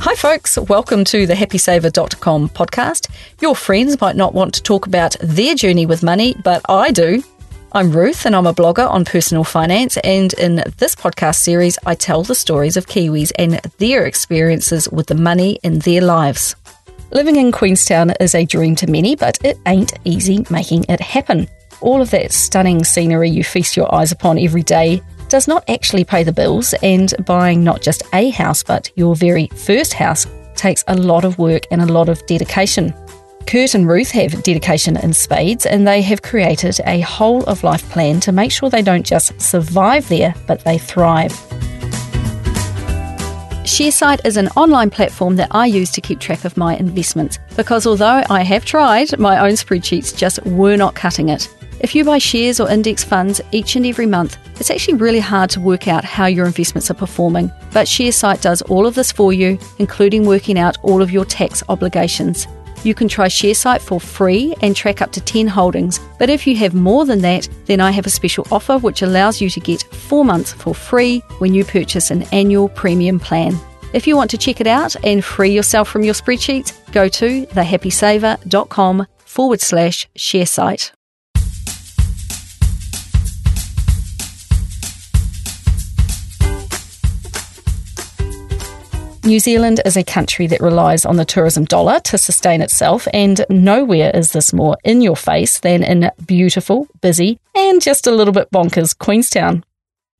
Hi, folks. Welcome to the happysaver.com podcast. Your friends might not want to talk about their journey with money, but I do. I'm Ruth and I'm a blogger on personal finance. And in this podcast series, I tell the stories of Kiwis and their experiences with the money in their lives. Living in Queenstown is a dream to many, but it ain't easy making it happen. All of that stunning scenery you feast your eyes upon every day does not actually pay the bills, and buying not just a house, but your very first house takes a lot of work and a lot of dedication. Kurt and Ruth have dedication in spades, and they have created a whole of life plan to make sure they don't just survive there, but they thrive. Sharesight is an online platform that I use to keep track of my investments because although I have tried, my own spreadsheets just were not cutting it. If you buy shares or index funds each and every month, it's actually really hard to work out how your investments are performing. But Sharesight does all of this for you, including working out all of your tax obligations. You can try Sharesight for free and track up to 10 holdings. But if you have more than that, then I have a special offer which allows you to get four months for free when you purchase an annual premium plan. If you want to check it out and free yourself from your spreadsheets, go to thehappysaver.com forward slash Sharesight. New Zealand is a country that relies on the tourism dollar to sustain itself, and nowhere is this more in your face than in beautiful, busy, and just a little bit bonkers Queenstown.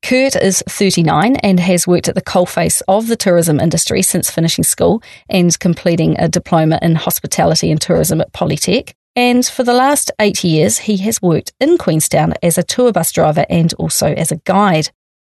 Kurt is 39 and has worked at the coalface of the tourism industry since finishing school and completing a diploma in hospitality and tourism at Polytech. And for the last eight years, he has worked in Queenstown as a tour bus driver and also as a guide.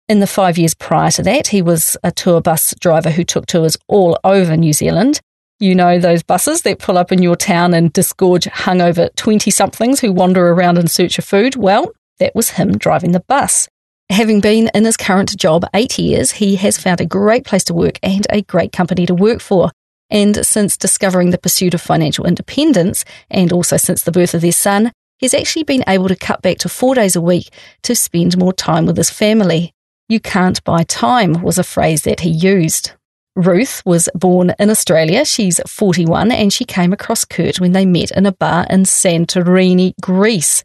In the five years prior to that, he was a tour bus driver who took tours all over New Zealand. You know, those buses that pull up in your town and disgorge hungover 20 somethings who wander around in search of food? Well, that was him driving the bus. Having been in his current job eight years, he has found a great place to work and a great company to work for. And since discovering the pursuit of financial independence, and also since the birth of their son, he's actually been able to cut back to four days a week to spend more time with his family. You can't buy time was a phrase that he used. Ruth was born in Australia. She's 41 and she came across Kurt when they met in a bar in Santorini, Greece.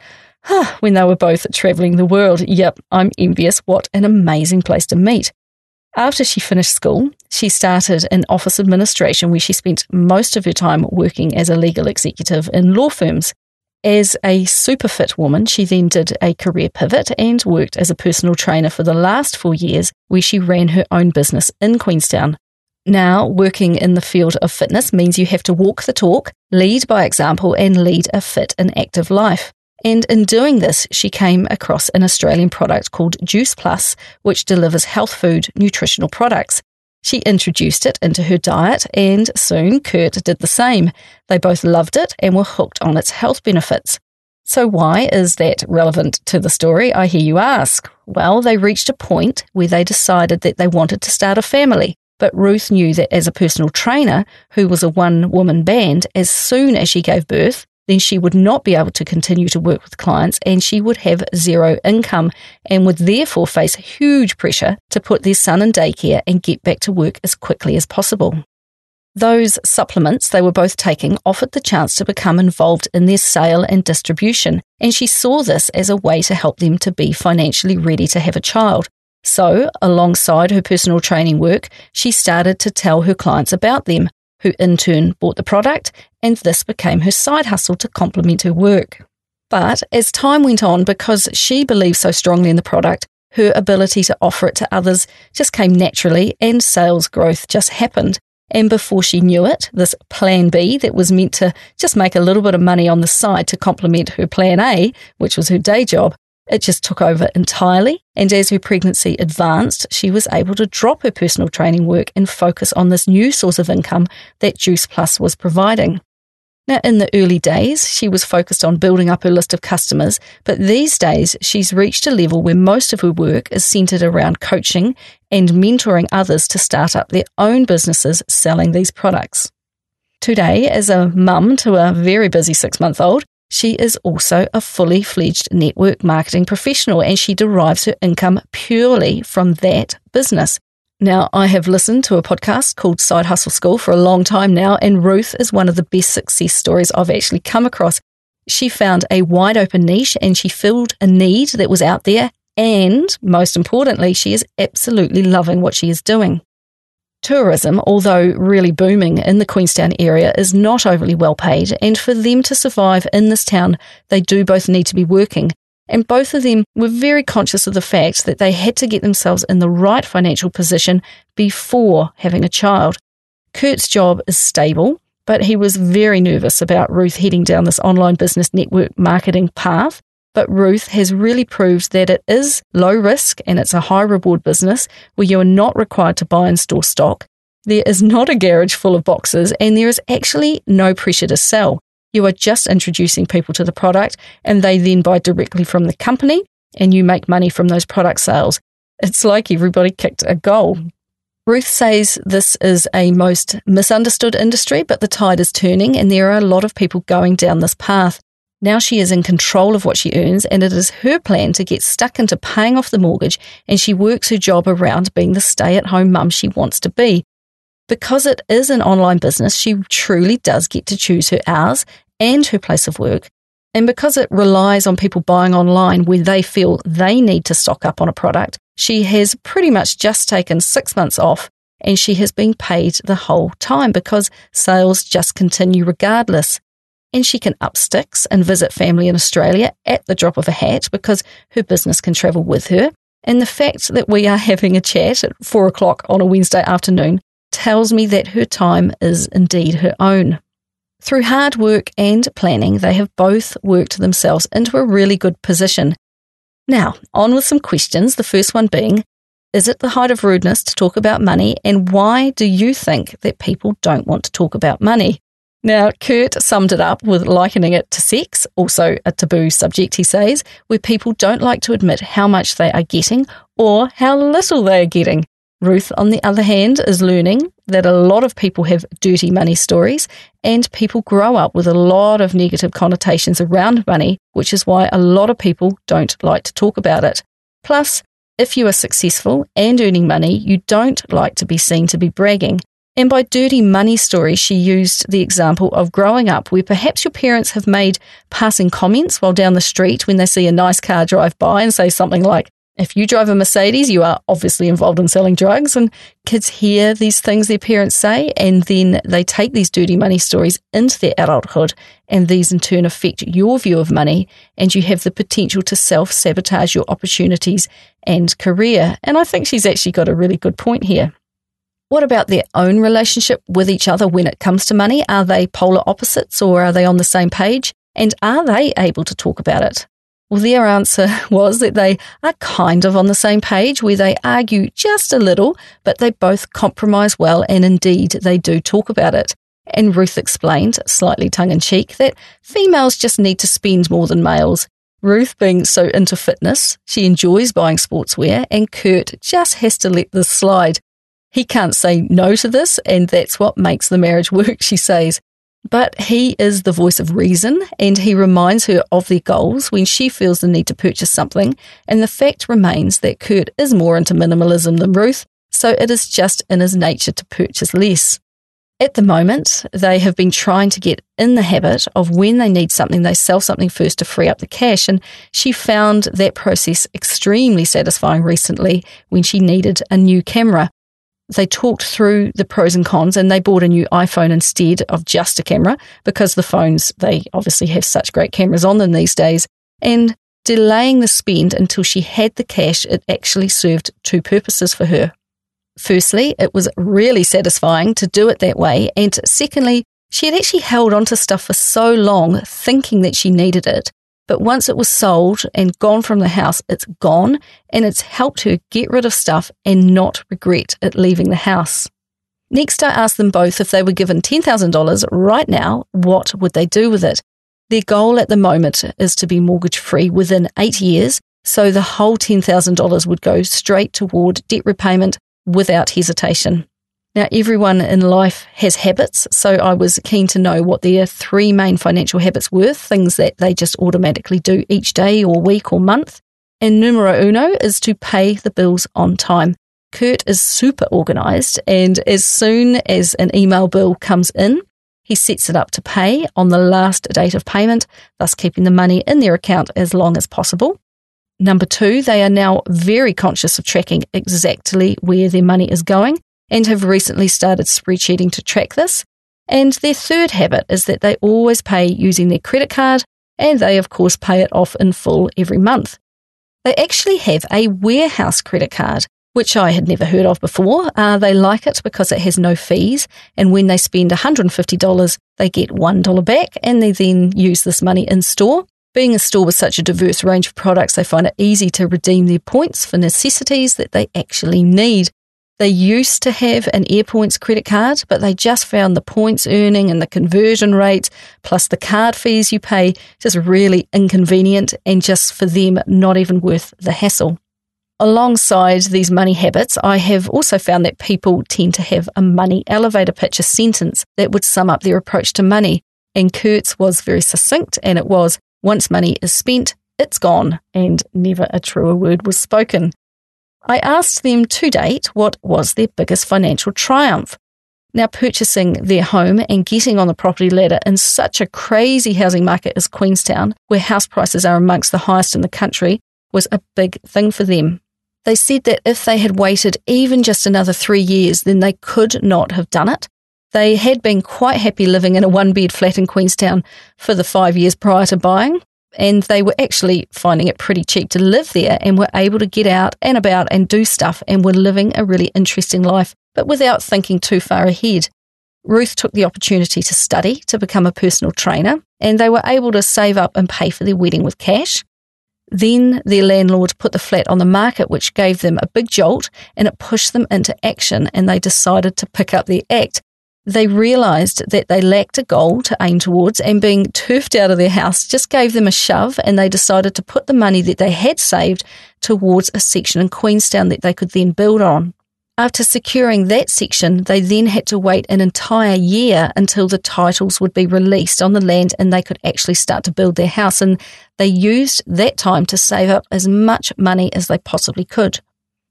when they were both travelling the world. Yep, I'm envious. What an amazing place to meet. After she finished school, she started in office administration where she spent most of her time working as a legal executive in law firms. As a super fit woman, she then did a career pivot and worked as a personal trainer for the last four years, where she ran her own business in Queenstown. Now, working in the field of fitness means you have to walk the talk, lead by example, and lead a fit and active life. And in doing this, she came across an Australian product called Juice Plus, which delivers health food nutritional products. She introduced it into her diet, and soon Kurt did the same. They both loved it and were hooked on its health benefits. So, why is that relevant to the story? I hear you ask. Well, they reached a point where they decided that they wanted to start a family. But Ruth knew that as a personal trainer, who was a one woman band, as soon as she gave birth, then she would not be able to continue to work with clients and she would have zero income and would therefore face huge pressure to put their son in daycare and get back to work as quickly as possible. Those supplements they were both taking offered the chance to become involved in their sale and distribution, and she saw this as a way to help them to be financially ready to have a child. So, alongside her personal training work, she started to tell her clients about them, who in turn bought the product, and this became her side hustle to complement her work. But as time went on, because she believed so strongly in the product, her ability to offer it to others just came naturally, and sales growth just happened. And before she knew it, this plan B that was meant to just make a little bit of money on the side to complement her plan A, which was her day job, it just took over entirely. And as her pregnancy advanced, she was able to drop her personal training work and focus on this new source of income that Juice Plus was providing. Now, in the early days, she was focused on building up her list of customers, but these days she's reached a level where most of her work is centered around coaching and mentoring others to start up their own businesses selling these products. Today, as a mum to a very busy six month old, she is also a fully fledged network marketing professional and she derives her income purely from that business. Now, I have listened to a podcast called Side Hustle School for a long time now, and Ruth is one of the best success stories I've actually come across. She found a wide open niche and she filled a need that was out there. And most importantly, she is absolutely loving what she is doing. Tourism, although really booming in the Queenstown area, is not overly well paid, and for them to survive in this town, they do both need to be working. And both of them were very conscious of the fact that they had to get themselves in the right financial position before having a child. Kurt's job is stable, but he was very nervous about Ruth heading down this online business network marketing path. But Ruth has really proved that it is low risk and it's a high reward business where you are not required to buy and store stock. There is not a garage full of boxes and there is actually no pressure to sell. You are just introducing people to the product and they then buy directly from the company and you make money from those product sales. It's like everybody kicked a goal. Ruth says this is a most misunderstood industry, but the tide is turning and there are a lot of people going down this path. Now she is in control of what she earns, and it is her plan to get stuck into paying off the mortgage, and she works her job around being the stay at home mum she wants to be. Because it is an online business, she truly does get to choose her hours and her place of work. And because it relies on people buying online where they feel they need to stock up on a product, she has pretty much just taken six months off and she has been paid the whole time because sales just continue regardless and she can up sticks and visit family in Australia at the drop of a hat because her business can travel with her. And the fact that we are having a chat at four o'clock on a Wednesday afternoon tells me that her time is indeed her own. Through hard work and planning, they have both worked themselves into a really good position. Now, on with some questions. The first one being Is it the height of rudeness to talk about money? And why do you think that people don't want to talk about money? Now, Kurt summed it up with likening it to sex, also a taboo subject, he says, where people don't like to admit how much they are getting or how little they are getting. Ruth, on the other hand, is learning that a lot of people have dirty money stories and people grow up with a lot of negative connotations around money, which is why a lot of people don't like to talk about it. Plus, if you are successful and earning money, you don't like to be seen to be bragging. And by dirty money story, she used the example of growing up where perhaps your parents have made passing comments while down the street when they see a nice car drive by and say something like, if you drive a Mercedes, you are obviously involved in selling drugs. And kids hear these things their parents say, and then they take these dirty money stories into their adulthood. And these in turn affect your view of money, and you have the potential to self sabotage your opportunities and career. And I think she's actually got a really good point here. What about their own relationship with each other when it comes to money? Are they polar opposites or are they on the same page? And are they able to talk about it? Well, their answer was that they are kind of on the same page where they argue just a little, but they both compromise well and indeed they do talk about it. And Ruth explained, slightly tongue in cheek, that females just need to spend more than males. Ruth being so into fitness, she enjoys buying sportswear, and Kurt just has to let this slide. He can't say no to this, and that's what makes the marriage work, she says. But he is the voice of reason, and he reminds her of their goals when she feels the need to purchase something. And the fact remains that Kurt is more into minimalism than Ruth, so it is just in his nature to purchase less. At the moment, they have been trying to get in the habit of when they need something, they sell something first to free up the cash. And she found that process extremely satisfying recently when she needed a new camera. They talked through the pros and cons and they bought a new iPhone instead of just a camera because the phones, they obviously have such great cameras on them these days. And delaying the spend until she had the cash, it actually served two purposes for her. Firstly, it was really satisfying to do it that way. And secondly, she had actually held on to stuff for so long, thinking that she needed it, but once it was sold and gone from the house, it's gone and it's helped her get rid of stuff and not regret it leaving the house. Next, I asked them both if they were given $10,000 right now, what would they do with it? Their goal at the moment is to be mortgage free within eight years, so the whole $10,000 would go straight toward debt repayment without hesitation. Now, everyone in life has habits, so I was keen to know what their three main financial habits were, things that they just automatically do each day or week or month. And numero uno is to pay the bills on time. Kurt is super organised, and as soon as an email bill comes in, he sets it up to pay on the last date of payment, thus keeping the money in their account as long as possible. Number two, they are now very conscious of tracking exactly where their money is going and have recently started spreadsheeting to track this. And their third habit is that they always pay using their credit card and they, of course, pay it off in full every month. They actually have a warehouse credit card which I had never heard of before. Uh, they like it because it has no fees, and when they spend $150, they get $1 back, and they then use this money in store. Being a store with such a diverse range of products, they find it easy to redeem their points for necessities that they actually need. They used to have an Airpoints credit card, but they just found the points earning and the conversion rates, plus the card fees you pay, just really inconvenient and just for them not even worth the hassle alongside these money habits, I have also found that people tend to have a money elevator pitch, a sentence that would sum up their approach to money. And Kurt's was very succinct, and it was once money is spent, it's gone, and never a truer word was spoken. I asked them to date what was their biggest financial triumph. Now, purchasing their home and getting on the property ladder in such a crazy housing market as Queenstown, where house prices are amongst the highest in the country, was a big thing for them. They said that if they had waited even just another three years, then they could not have done it. They had been quite happy living in a one bed flat in Queenstown for the five years prior to buying, and they were actually finding it pretty cheap to live there and were able to get out and about and do stuff and were living a really interesting life, but without thinking too far ahead. Ruth took the opportunity to study to become a personal trainer, and they were able to save up and pay for their wedding with cash. Then their landlord put the flat on the market, which gave them a big jolt and it pushed them into action, and they decided to pick up their act. They realised that they lacked a goal to aim towards, and being turfed out of their house just gave them a shove, and they decided to put the money that they had saved towards a section in Queenstown that they could then build on. After securing that section, they then had to wait an entire year until the titles would be released on the land and they could actually start to build their house. And they used that time to save up as much money as they possibly could.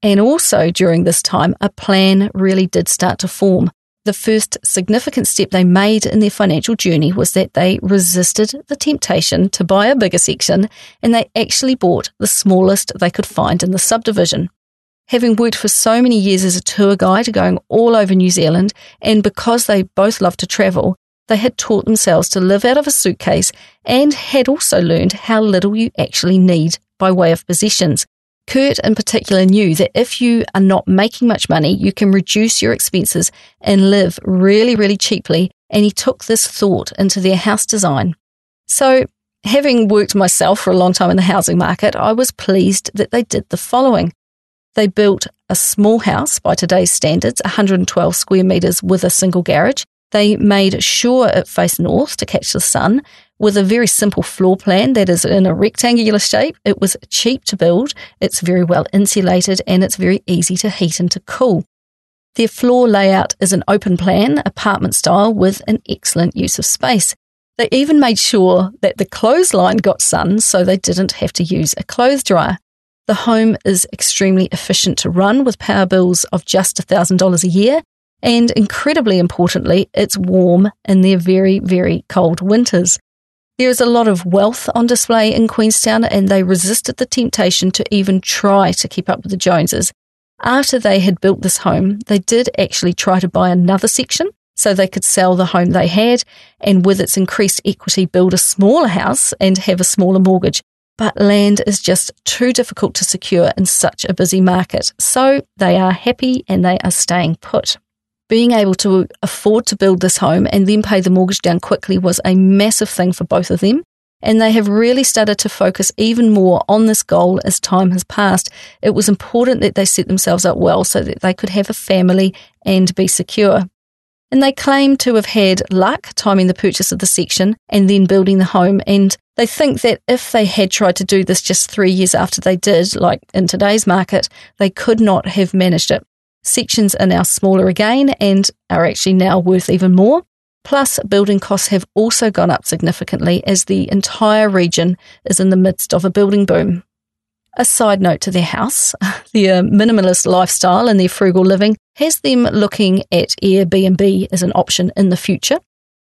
And also during this time, a plan really did start to form. The first significant step they made in their financial journey was that they resisted the temptation to buy a bigger section and they actually bought the smallest they could find in the subdivision having worked for so many years as a tour guide going all over New Zealand, and because they both loved to travel, they had taught themselves to live out of a suitcase and had also learned how little you actually need by way of possessions. Kurt, in particular, knew that if you are not making much money, you can reduce your expenses and live really, really cheaply. And he took this thought into their house design. So, having worked myself for a long time in the housing market, I was pleased that they did the following. They built a small house by today's standards, 112 square metres with a single garage. They made sure it faced north to catch the sun with a very simple floor plan that is in a rectangular shape. It was cheap to build, it's very well insulated, and it's very easy to heat and to cool. Their floor layout is an open plan, apartment style, with an excellent use of space. They even made sure that the clothesline got sun so they didn't have to use a clothes dryer. The home is extremely efficient to run with power bills of just $1,000 a year. And incredibly importantly, it's warm in their very, very cold winters. There is a lot of wealth on display in Queenstown, and they resisted the temptation to even try to keep up with the Joneses. After they had built this home, they did actually try to buy another section so they could sell the home they had and, with its increased equity, build a smaller house and have a smaller mortgage but land is just too difficult to secure in such a busy market. So they are happy and they are staying put. Being able to afford to build this home and then pay the mortgage down quickly was a massive thing for both of them. And they have really started to focus even more on this goal as time has passed. It was important that they set themselves up well so that they could have a family and be secure and they claim to have had luck timing the purchase of the section and then building the home. And they think that if they had tried to do this just three years after they did, like in today's market, they could not have managed it. Sections are now smaller again and are actually now worth even more. Plus, building costs have also gone up significantly as the entire region is in the midst of a building boom. A side note to their house, their uh, minimalist lifestyle and their frugal living has them looking at Airbnb as an option in the future.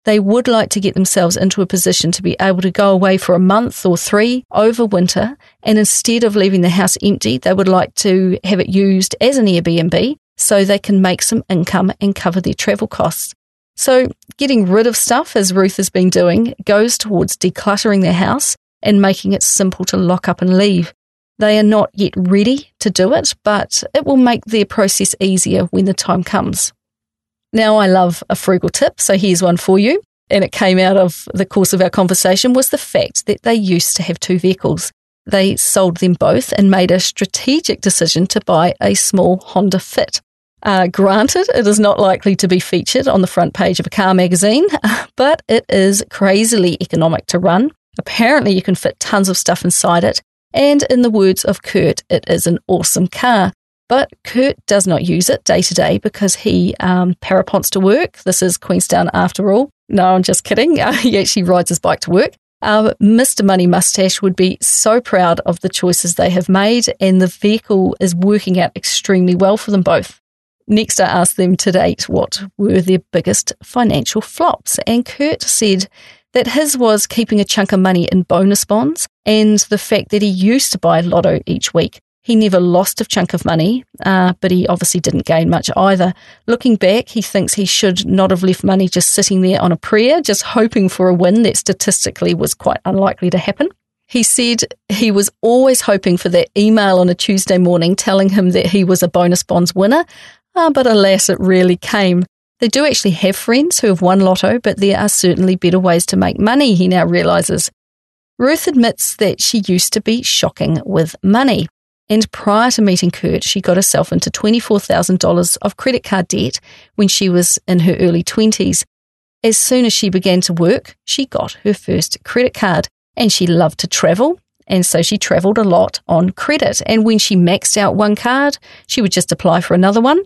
They would like to get themselves into a position to be able to go away for a month or three over winter. And instead of leaving the house empty, they would like to have it used as an Airbnb so they can make some income and cover their travel costs. So, getting rid of stuff, as Ruth has been doing, goes towards decluttering their house and making it simple to lock up and leave. They are not yet ready to do it, but it will make their process easier when the time comes. Now, I love a frugal tip, so here's one for you. And it came out of the course of our conversation was the fact that they used to have two vehicles. They sold them both and made a strategic decision to buy a small Honda Fit. Uh, granted, it is not likely to be featured on the front page of a car magazine, but it is crazily economic to run. Apparently, you can fit tons of stuff inside it. And in the words of Kurt, it is an awesome car. But Kurt does not use it day to day because he um, paraponts to work. This is Queenstown after all. No, I'm just kidding. Uh, he actually rides his bike to work. Uh, Mr. Money Mustache would be so proud of the choices they have made, and the vehicle is working out extremely well for them both. Next, I asked them to date what were their biggest financial flops, and Kurt said that his was keeping a chunk of money in bonus bonds and the fact that he used to buy lotto each week. He never lost a chunk of money, uh, but he obviously didn't gain much either. Looking back, he thinks he should not have left money just sitting there on a prayer, just hoping for a win that statistically was quite unlikely to happen. He said he was always hoping for that email on a Tuesday morning telling him that he was a bonus bonds winner, uh, but alas, it rarely came. They do actually have friends who have won lotto, but there are certainly better ways to make money, he now realises. Ruth admits that she used to be shocking with money. And prior to meeting Kurt, she got herself into $24,000 of credit card debt when she was in her early 20s. As soon as she began to work, she got her first credit card and she loved to travel. And so she traveled a lot on credit. And when she maxed out one card, she would just apply for another one.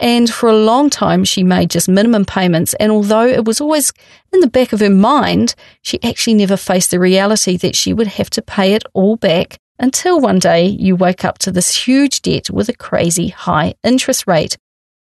And for a long time, she made just minimum payments. And although it was always in the back of her mind, she actually never faced the reality that she would have to pay it all back until one day you wake up to this huge debt with a crazy high interest rate.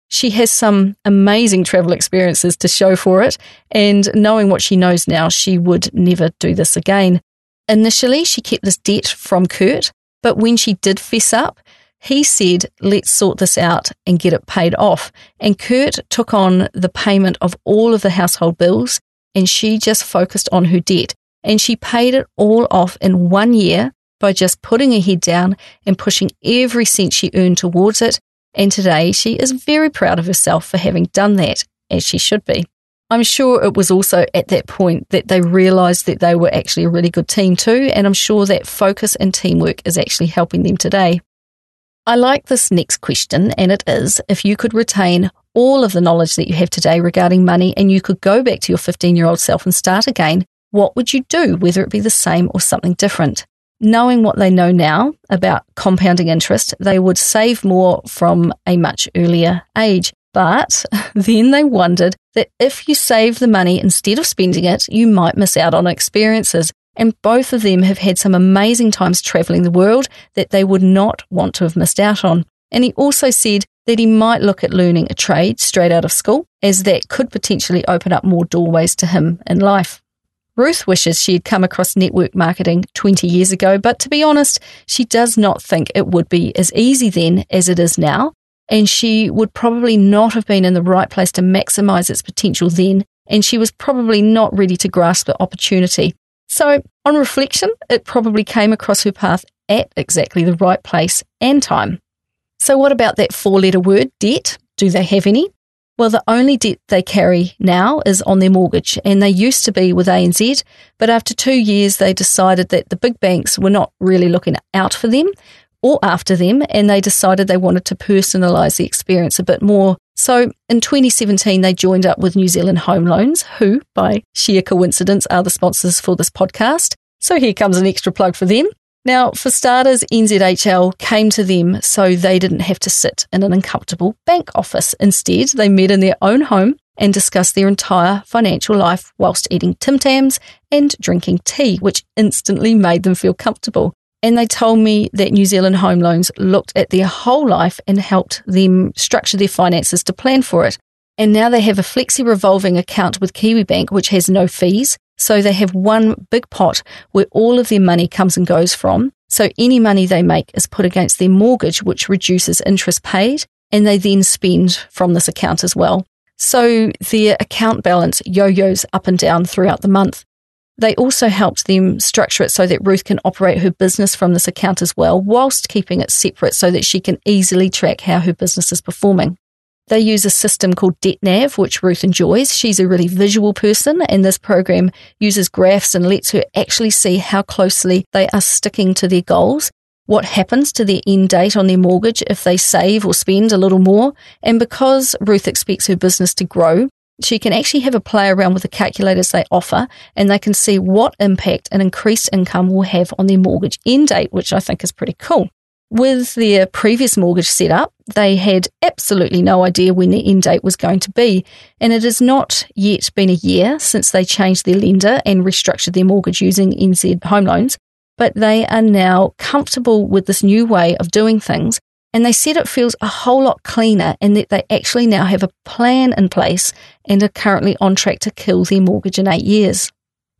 She has some amazing travel experiences to show for it, and knowing what she knows now, she would never do this again. Initially, she kept this debt from Kurt, but when she did fess up, he said, let's sort this out and get it paid off. And Kurt took on the payment of all of the household bills and she just focused on her debt. And she paid it all off in one year by just putting her head down and pushing every cent she earned towards it. And today she is very proud of herself for having done that, as she should be. I'm sure it was also at that point that they realised that they were actually a really good team too, and I'm sure that focus and teamwork is actually helping them today. I like this next question, and it is if you could retain all of the knowledge that you have today regarding money and you could go back to your 15 year old self and start again, what would you do, whether it be the same or something different? Knowing what they know now about compounding interest, they would save more from a much earlier age. But then they wondered that if you save the money instead of spending it, you might miss out on experiences and both of them have had some amazing times traveling the world that they would not want to have missed out on. And he also said that he might look at learning a trade straight out of school, as that could potentially open up more doorways to him in life. Ruth wishes she had come across network marketing 20 years ago, but to be honest, she does not think it would be as easy then as it is now. And she would probably not have been in the right place to maximize its potential then. And she was probably not ready to grasp the opportunity. So, on reflection, it probably came across her path at exactly the right place and time. So, what about that four letter word, debt? Do they have any? Well, the only debt they carry now is on their mortgage, and they used to be with ANZ, but after two years, they decided that the big banks were not really looking out for them or after them, and they decided they wanted to personalise the experience a bit more. So in 2017, they joined up with New Zealand Home Loans, who, by sheer coincidence, are the sponsors for this podcast. So here comes an extra plug for them. Now, for starters, NZHL came to them so they didn't have to sit in an uncomfortable bank office. Instead, they met in their own home and discussed their entire financial life whilst eating Tim Tams and drinking tea, which instantly made them feel comfortable. And they told me that New Zealand Home Loans looked at their whole life and helped them structure their finances to plan for it. And now they have a flexi revolving account with Kiwibank, which has no fees. So they have one big pot where all of their money comes and goes from. So any money they make is put against their mortgage, which reduces interest paid. And they then spend from this account as well. So their account balance yo yo's up and down throughout the month. They also helped them structure it so that Ruth can operate her business from this account as well, whilst keeping it separate so that she can easily track how her business is performing. They use a system called DebtNav, which Ruth enjoys. She's a really visual person, and this program uses graphs and lets her actually see how closely they are sticking to their goals, what happens to their end date on their mortgage if they save or spend a little more. And because Ruth expects her business to grow, she can actually have a play around with the calculators they offer and they can see what impact an increased income will have on their mortgage end date, which I think is pretty cool. With their previous mortgage setup, they had absolutely no idea when the end date was going to be, and it has not yet been a year since they changed their lender and restructured their mortgage using NZ home loans. But they are now comfortable with this new way of doing things, and they said it feels a whole lot cleaner and that they actually now have a plan in place and are currently on track to kill their mortgage in eight years.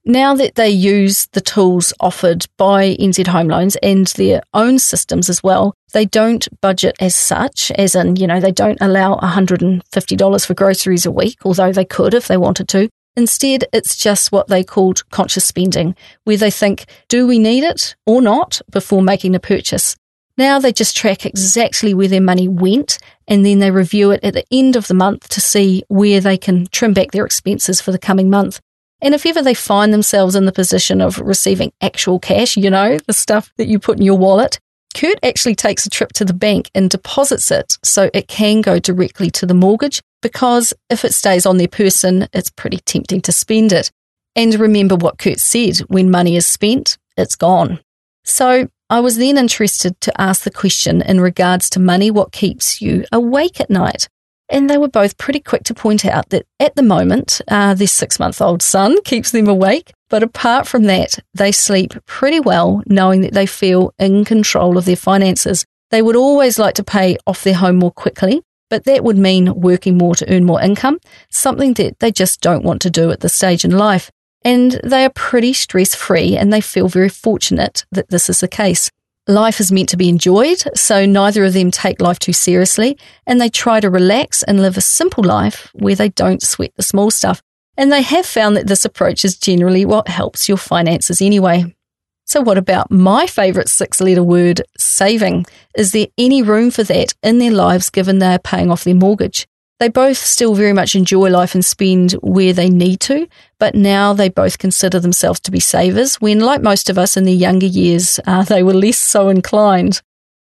Now that they use the tools offered by NZ Home Loans and their own systems as well, they don't budget as such, as in, you know, they don't allow $150 for groceries a week, although they could if they wanted to. Instead, it's just what they called conscious spending, where they think, do we need it or not before making a purchase? Now they just track exactly where their money went and then they review it at the end of the month to see where they can trim back their expenses for the coming month. And if ever they find themselves in the position of receiving actual cash, you know, the stuff that you put in your wallet, Kurt actually takes a trip to the bank and deposits it so it can go directly to the mortgage because if it stays on their person, it's pretty tempting to spend it. And remember what Kurt said when money is spent, it's gone. So I was then interested to ask the question in regards to money what keeps you awake at night? And they were both pretty quick to point out that at the moment, uh, six month old son keeps them awake. But apart from that, they sleep pretty well, knowing that they feel in control of their finances. They would always like to pay off their home more quickly, but that would mean working more to earn more income, something that they just don't want to do at this stage in life. And they are pretty stress free and they feel very fortunate that this is the case. Life is meant to be enjoyed, so neither of them take life too seriously, and they try to relax and live a simple life where they don't sweat the small stuff. And they have found that this approach is generally what helps your finances anyway. So, what about my favourite six letter word, saving? Is there any room for that in their lives given they're paying off their mortgage? They both still very much enjoy life and spend where they need to, but now they both consider themselves to be savers when, like most of us in their younger years, uh, they were less so inclined.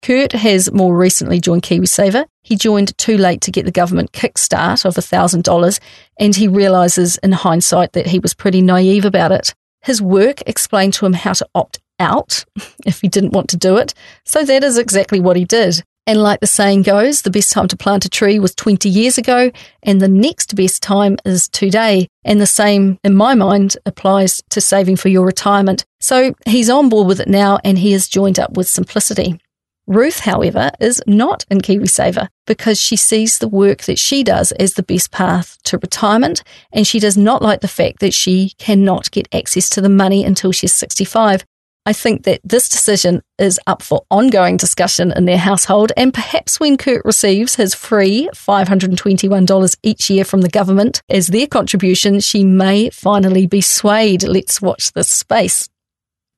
Kurt has more recently joined KiwiSaver. He joined too late to get the government kickstart of $1,000, and he realises in hindsight that he was pretty naive about it. His work explained to him how to opt out if he didn't want to do it, so that is exactly what he did. And like the saying goes, the best time to plant a tree was 20 years ago, and the next best time is today. And the same, in my mind, applies to saving for your retirement. So he's on board with it now, and he has joined up with Simplicity. Ruth, however, is not in KiwiSaver because she sees the work that she does as the best path to retirement, and she does not like the fact that she cannot get access to the money until she's 65. I think that this decision is up for ongoing discussion in their household, and perhaps when Kurt receives his free $521 each year from the government as their contribution, she may finally be swayed. Let's watch this space.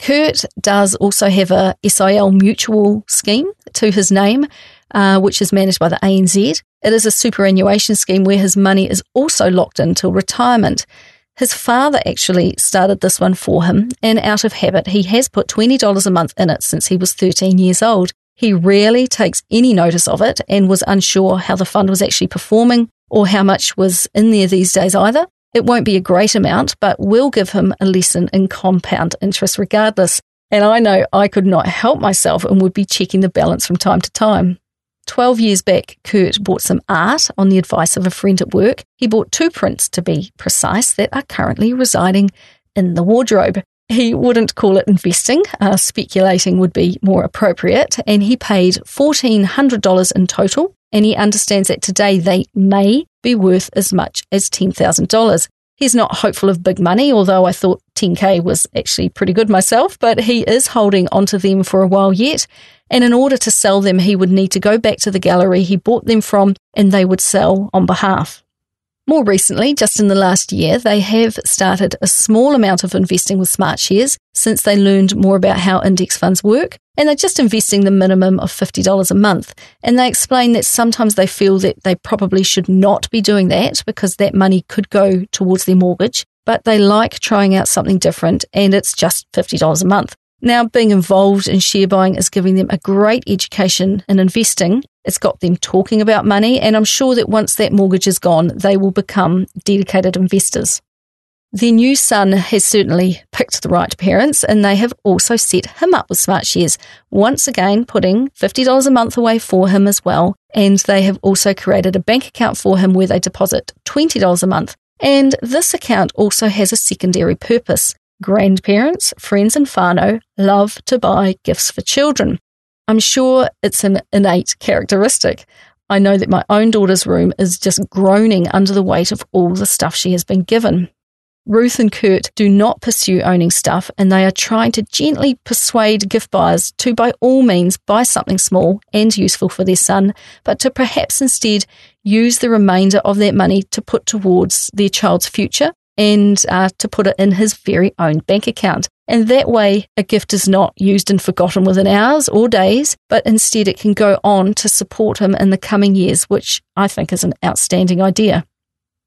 Kurt does also have a SIL mutual scheme to his name, uh, which is managed by the ANZ. It is a superannuation scheme where his money is also locked until retirement. His father actually started this one for him, and out of habit, he has put $20 a month in it since he was 13 years old. He rarely takes any notice of it and was unsure how the fund was actually performing or how much was in there these days either. It won't be a great amount, but will give him a lesson in compound interest regardless. And I know I could not help myself and would be checking the balance from time to time. 12 years back, Kurt bought some art on the advice of a friend at work. He bought two prints, to be precise, that are currently residing in the wardrobe. He wouldn't call it investing, uh, speculating would be more appropriate, and he paid $1,400 in total. And he understands that today they may be worth as much as $10,000. He's not hopeful of big money, although I thought 10k was actually pretty good myself, but he is holding onto them for a while yet. And in order to sell them, he would need to go back to the gallery he bought them from and they would sell on behalf. More recently, just in the last year, they have started a small amount of investing with SmartShares since they learned more about how index funds work. And they're just investing the minimum of $50 a month. And they explain that sometimes they feel that they probably should not be doing that because that money could go towards their mortgage, but they like trying out something different and it's just $50 a month. Now, being involved in share buying is giving them a great education in investing. It's got them talking about money, and I'm sure that once that mortgage is gone, they will become dedicated investors. Their new son has certainly picked the right parents, and they have also set him up with SmartShares, once again putting $50 a month away for him as well. And they have also created a bank account for him where they deposit $20 a month. And this account also has a secondary purpose. Grandparents, friends, and whānau love to buy gifts for children. I'm sure it's an innate characteristic. I know that my own daughter's room is just groaning under the weight of all the stuff she has been given. Ruth and Kurt do not pursue owning stuff and they are trying to gently persuade gift buyers to, by all means, buy something small and useful for their son, but to perhaps instead use the remainder of that money to put towards their child's future and uh, to put it in his very own bank account. And that way, a gift is not used and forgotten within hours or days, but instead it can go on to support him in the coming years, which I think is an outstanding idea.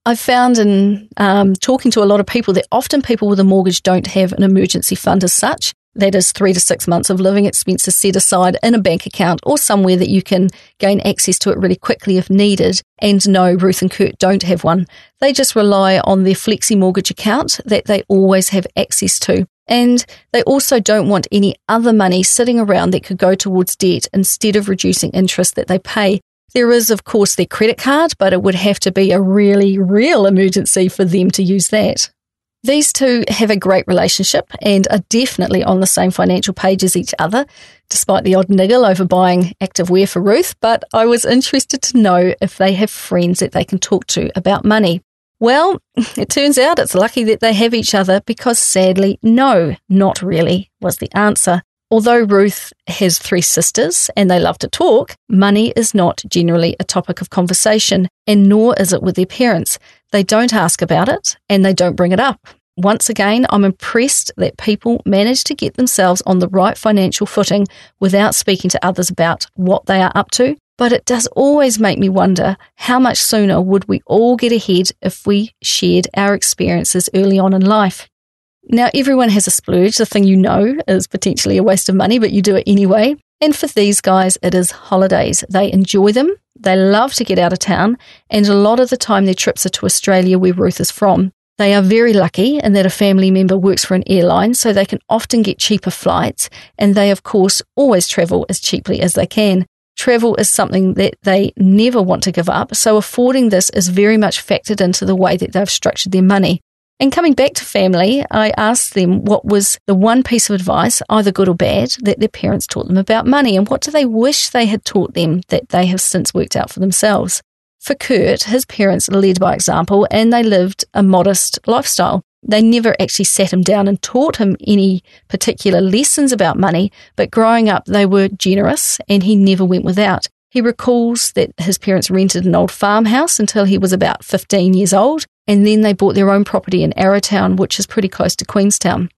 I've found in um, talking to a lot of people that often people with a mortgage don't have an emergency fund as such. That is three to six months of living expenses set aside in a bank account or somewhere that you can gain access to it really quickly if needed. And no, Ruth and Kurt don't have one. They just rely on their flexi mortgage account that they always have access to. And they also don't want any other money sitting around that could go towards debt instead of reducing interest that they pay. There is, of course, their credit card, but it would have to be a really real emergency for them to use that. These two have a great relationship and are definitely on the same financial page as each other, despite the odd niggle over buying active wear for Ruth. But I was interested to know if they have friends that they can talk to about money. Well, it turns out it's lucky that they have each other because sadly, no, not really, was the answer. Although Ruth has three sisters and they love to talk, money is not generally a topic of conversation, and nor is it with their parents. They don't ask about it and they don't bring it up. Once again, I'm impressed that people manage to get themselves on the right financial footing without speaking to others about what they are up to. But it does always make me wonder how much sooner would we all get ahead if we shared our experiences early on in life. Now, everyone has a splurge. The thing you know is potentially a waste of money, but you do it anyway. And for these guys, it is holidays. They enjoy them. They love to get out of town. And a lot of the time, their trips are to Australia, where Ruth is from. They are very lucky in that a family member works for an airline, so they can often get cheaper flights. And they, of course, always travel as cheaply as they can. Travel is something that they never want to give up. So affording this is very much factored into the way that they've structured their money. And coming back to family, I asked them what was the one piece of advice, either good or bad, that their parents taught them about money and what do they wish they had taught them that they have since worked out for themselves. For Kurt, his parents led by example and they lived a modest lifestyle. They never actually sat him down and taught him any particular lessons about money, but growing up, they were generous and he never went without. He recalls that his parents rented an old farmhouse until he was about 15 years old, and then they bought their own property in Arrowtown, which is pretty close to Queenstown.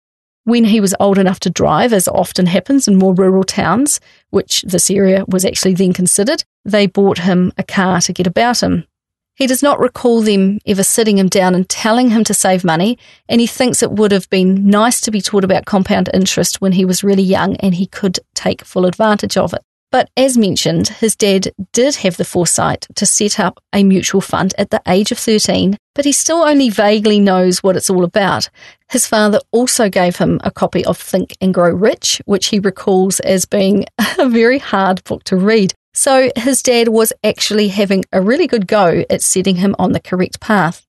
When he was old enough to drive, as often happens in more rural towns, which this area was actually then considered, they bought him a car to get about him. He does not recall them ever sitting him down and telling him to save money, and he thinks it would have been nice to be taught about compound interest when he was really young and he could take full advantage of it. But as mentioned, his dad did have the foresight to set up a mutual fund at the age of 13, but he still only vaguely knows what it's all about. His father also gave him a copy of Think and Grow Rich, which he recalls as being a very hard book to read. So his dad was actually having a really good go at setting him on the correct path.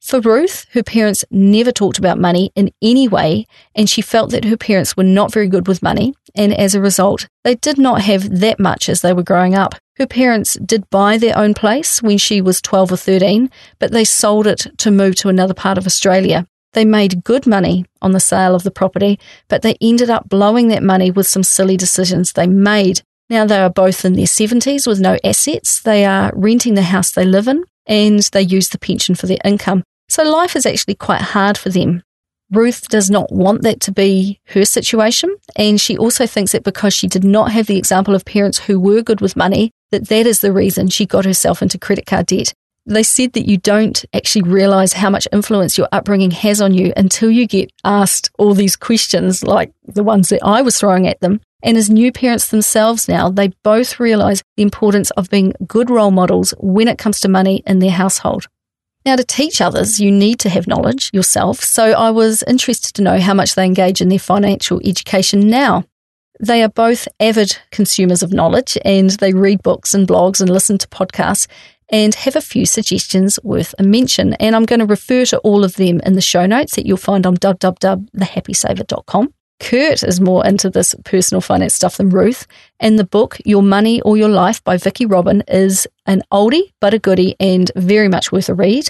For Ruth, her parents never talked about money in any way, and she felt that her parents were not very good with money, and as a result, they did not have that much as they were growing up. Her parents did buy their own place when she was 12 or 13, but they sold it to move to another part of Australia. They made good money on the sale of the property, but they ended up blowing that money with some silly decisions they made. Now they are both in their 70s with no assets. They are renting the house they live in and they use the pension for their income. So life is actually quite hard for them. Ruth does not want that to be her situation. And she also thinks that because she did not have the example of parents who were good with money, that that is the reason she got herself into credit card debt. They said that you don't actually realize how much influence your upbringing has on you until you get asked all these questions, like the ones that I was throwing at them. And as new parents themselves now, they both realize the importance of being good role models when it comes to money in their household. Now, to teach others, you need to have knowledge yourself. So I was interested to know how much they engage in their financial education now. They are both avid consumers of knowledge and they read books and blogs and listen to podcasts and have a few suggestions worth a mention. And I'm going to refer to all of them in the show notes that you'll find on www.thehappysaver.com. Kurt is more into this personal finance stuff than Ruth, and the book Your Money or Your Life by Vicki Robin is an oldie but a goodie and very much worth a read.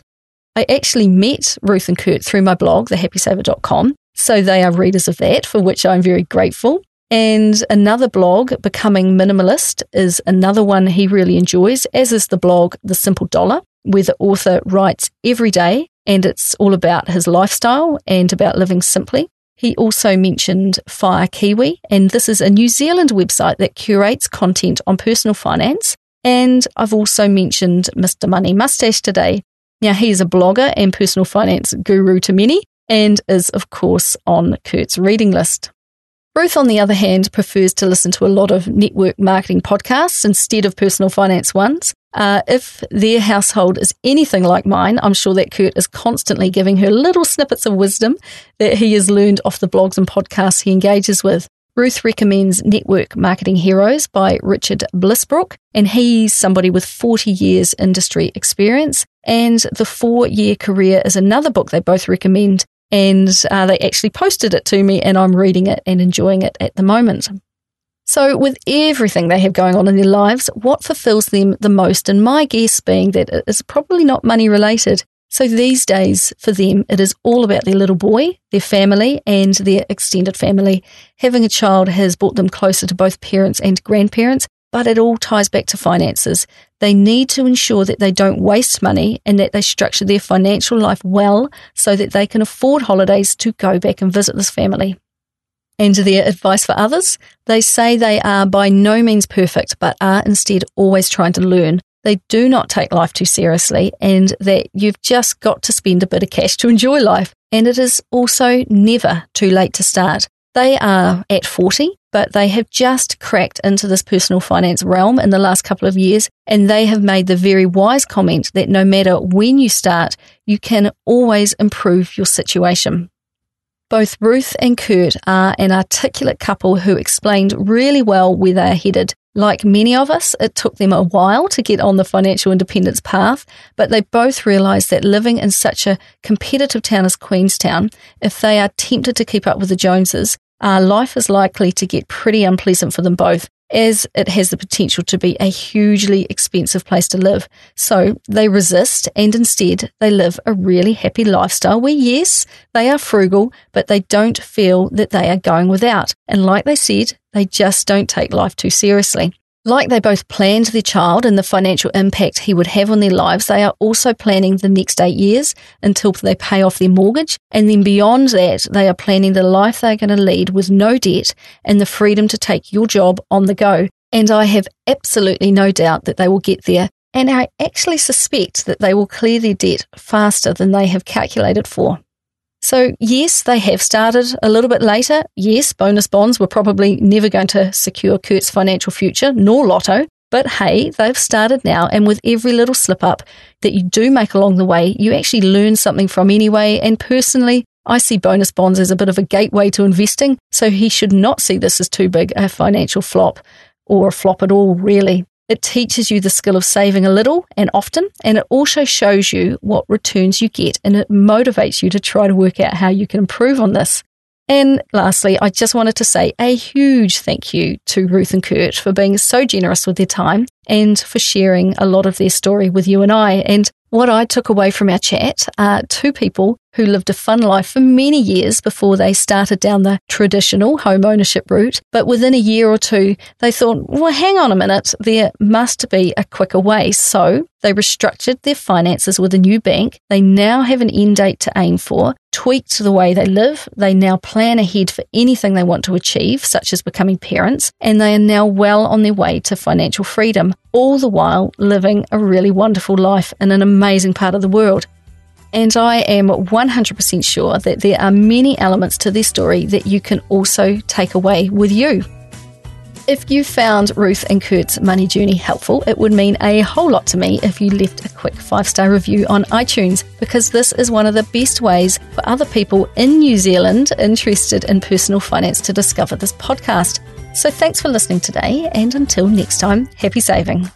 I actually met Ruth and Kurt through my blog, thehappysaver.com, so they are readers of that, for which I'm very grateful. And another blog, Becoming Minimalist, is another one he really enjoys, as is the blog The Simple Dollar, where the author writes every day and it's all about his lifestyle and about living simply. He also mentioned Fire Kiwi, and this is a New Zealand website that curates content on personal finance. And I've also mentioned Mr. Money Mustache today. Now, he is a blogger and personal finance guru to many, and is, of course, on Kurt's reading list. Ruth, on the other hand, prefers to listen to a lot of network marketing podcasts instead of personal finance ones. Uh, if their household is anything like mine, I'm sure that Kurt is constantly giving her little snippets of wisdom that he has learned off the blogs and podcasts he engages with. Ruth recommends Network Marketing Heroes by Richard Bliss Brooke, and he's somebody with 40 years industry experience. And The Four Year Career is another book they both recommend and uh, they actually posted it to me, and I'm reading it and enjoying it at the moment. So, with everything they have going on in their lives, what fulfills them the most? And my guess being that it is probably not money related. So, these days for them, it is all about their little boy, their family, and their extended family. Having a child has brought them closer to both parents and grandparents, but it all ties back to finances. They need to ensure that they don't waste money and that they structure their financial life well so that they can afford holidays to go back and visit this family. And their advice for others? They say they are by no means perfect, but are instead always trying to learn. They do not take life too seriously and that you've just got to spend a bit of cash to enjoy life. And it is also never too late to start. They are at 40 but they have just cracked into this personal finance realm in the last couple of years. And they have made the very wise comment that no matter when you start, you can always improve your situation. Both Ruth and Kurt are an articulate couple who explained really well where they are headed. Like many of us, it took them a while to get on the financial independence path, but they both realised that living in such a competitive town as Queenstown, if they are tempted to keep up with the Joneses, uh, life is likely to get pretty unpleasant for them both, as it has the potential to be a hugely expensive place to live. So they resist and instead they live a really happy lifestyle where, yes, they are frugal, but they don't feel that they are going without. And like they said, they just don't take life too seriously. Like they both planned their child and the financial impact he would have on their lives, they are also planning the next eight years until they pay off their mortgage. And then beyond that, they are planning the life they're going to lead with no debt and the freedom to take your job on the go. And I have absolutely no doubt that they will get there. And I actually suspect that they will clear their debt faster than they have calculated for. So, yes, they have started a little bit later. Yes, bonus bonds were probably never going to secure Kurt's financial future, nor Lotto. But hey, they've started now, and with every little slip up that you do make along the way, you actually learn something from anyway. And personally, I see bonus bonds as a bit of a gateway to investing, so he should not see this as too big a financial flop or a flop at all, really. It teaches you the skill of saving a little and often, and it also shows you what returns you get and it motivates you to try to work out how you can improve on this. And lastly, I just wanted to say a huge thank you to Ruth and Kurt for being so generous with their time and for sharing a lot of their story with you and I. And what I took away from our chat are two people who lived a fun life for many years before they started down the traditional home ownership route. But within a year or two, they thought, well, hang on a minute, there must be a quicker way. So they restructured their finances with a new bank. They now have an end date to aim for, tweaked the way they live. They now plan ahead for anything they want to achieve, such as becoming parents, and they are now well on their way to financial freedom, all the while living a really wonderful life in an amazing part of the world. And I am 100% sure that there are many elements to this story that you can also take away with you. If you found Ruth and Kurt's money journey helpful, it would mean a whole lot to me if you left a quick five star review on iTunes, because this is one of the best ways for other people in New Zealand interested in personal finance to discover this podcast. So thanks for listening today, and until next time, happy saving.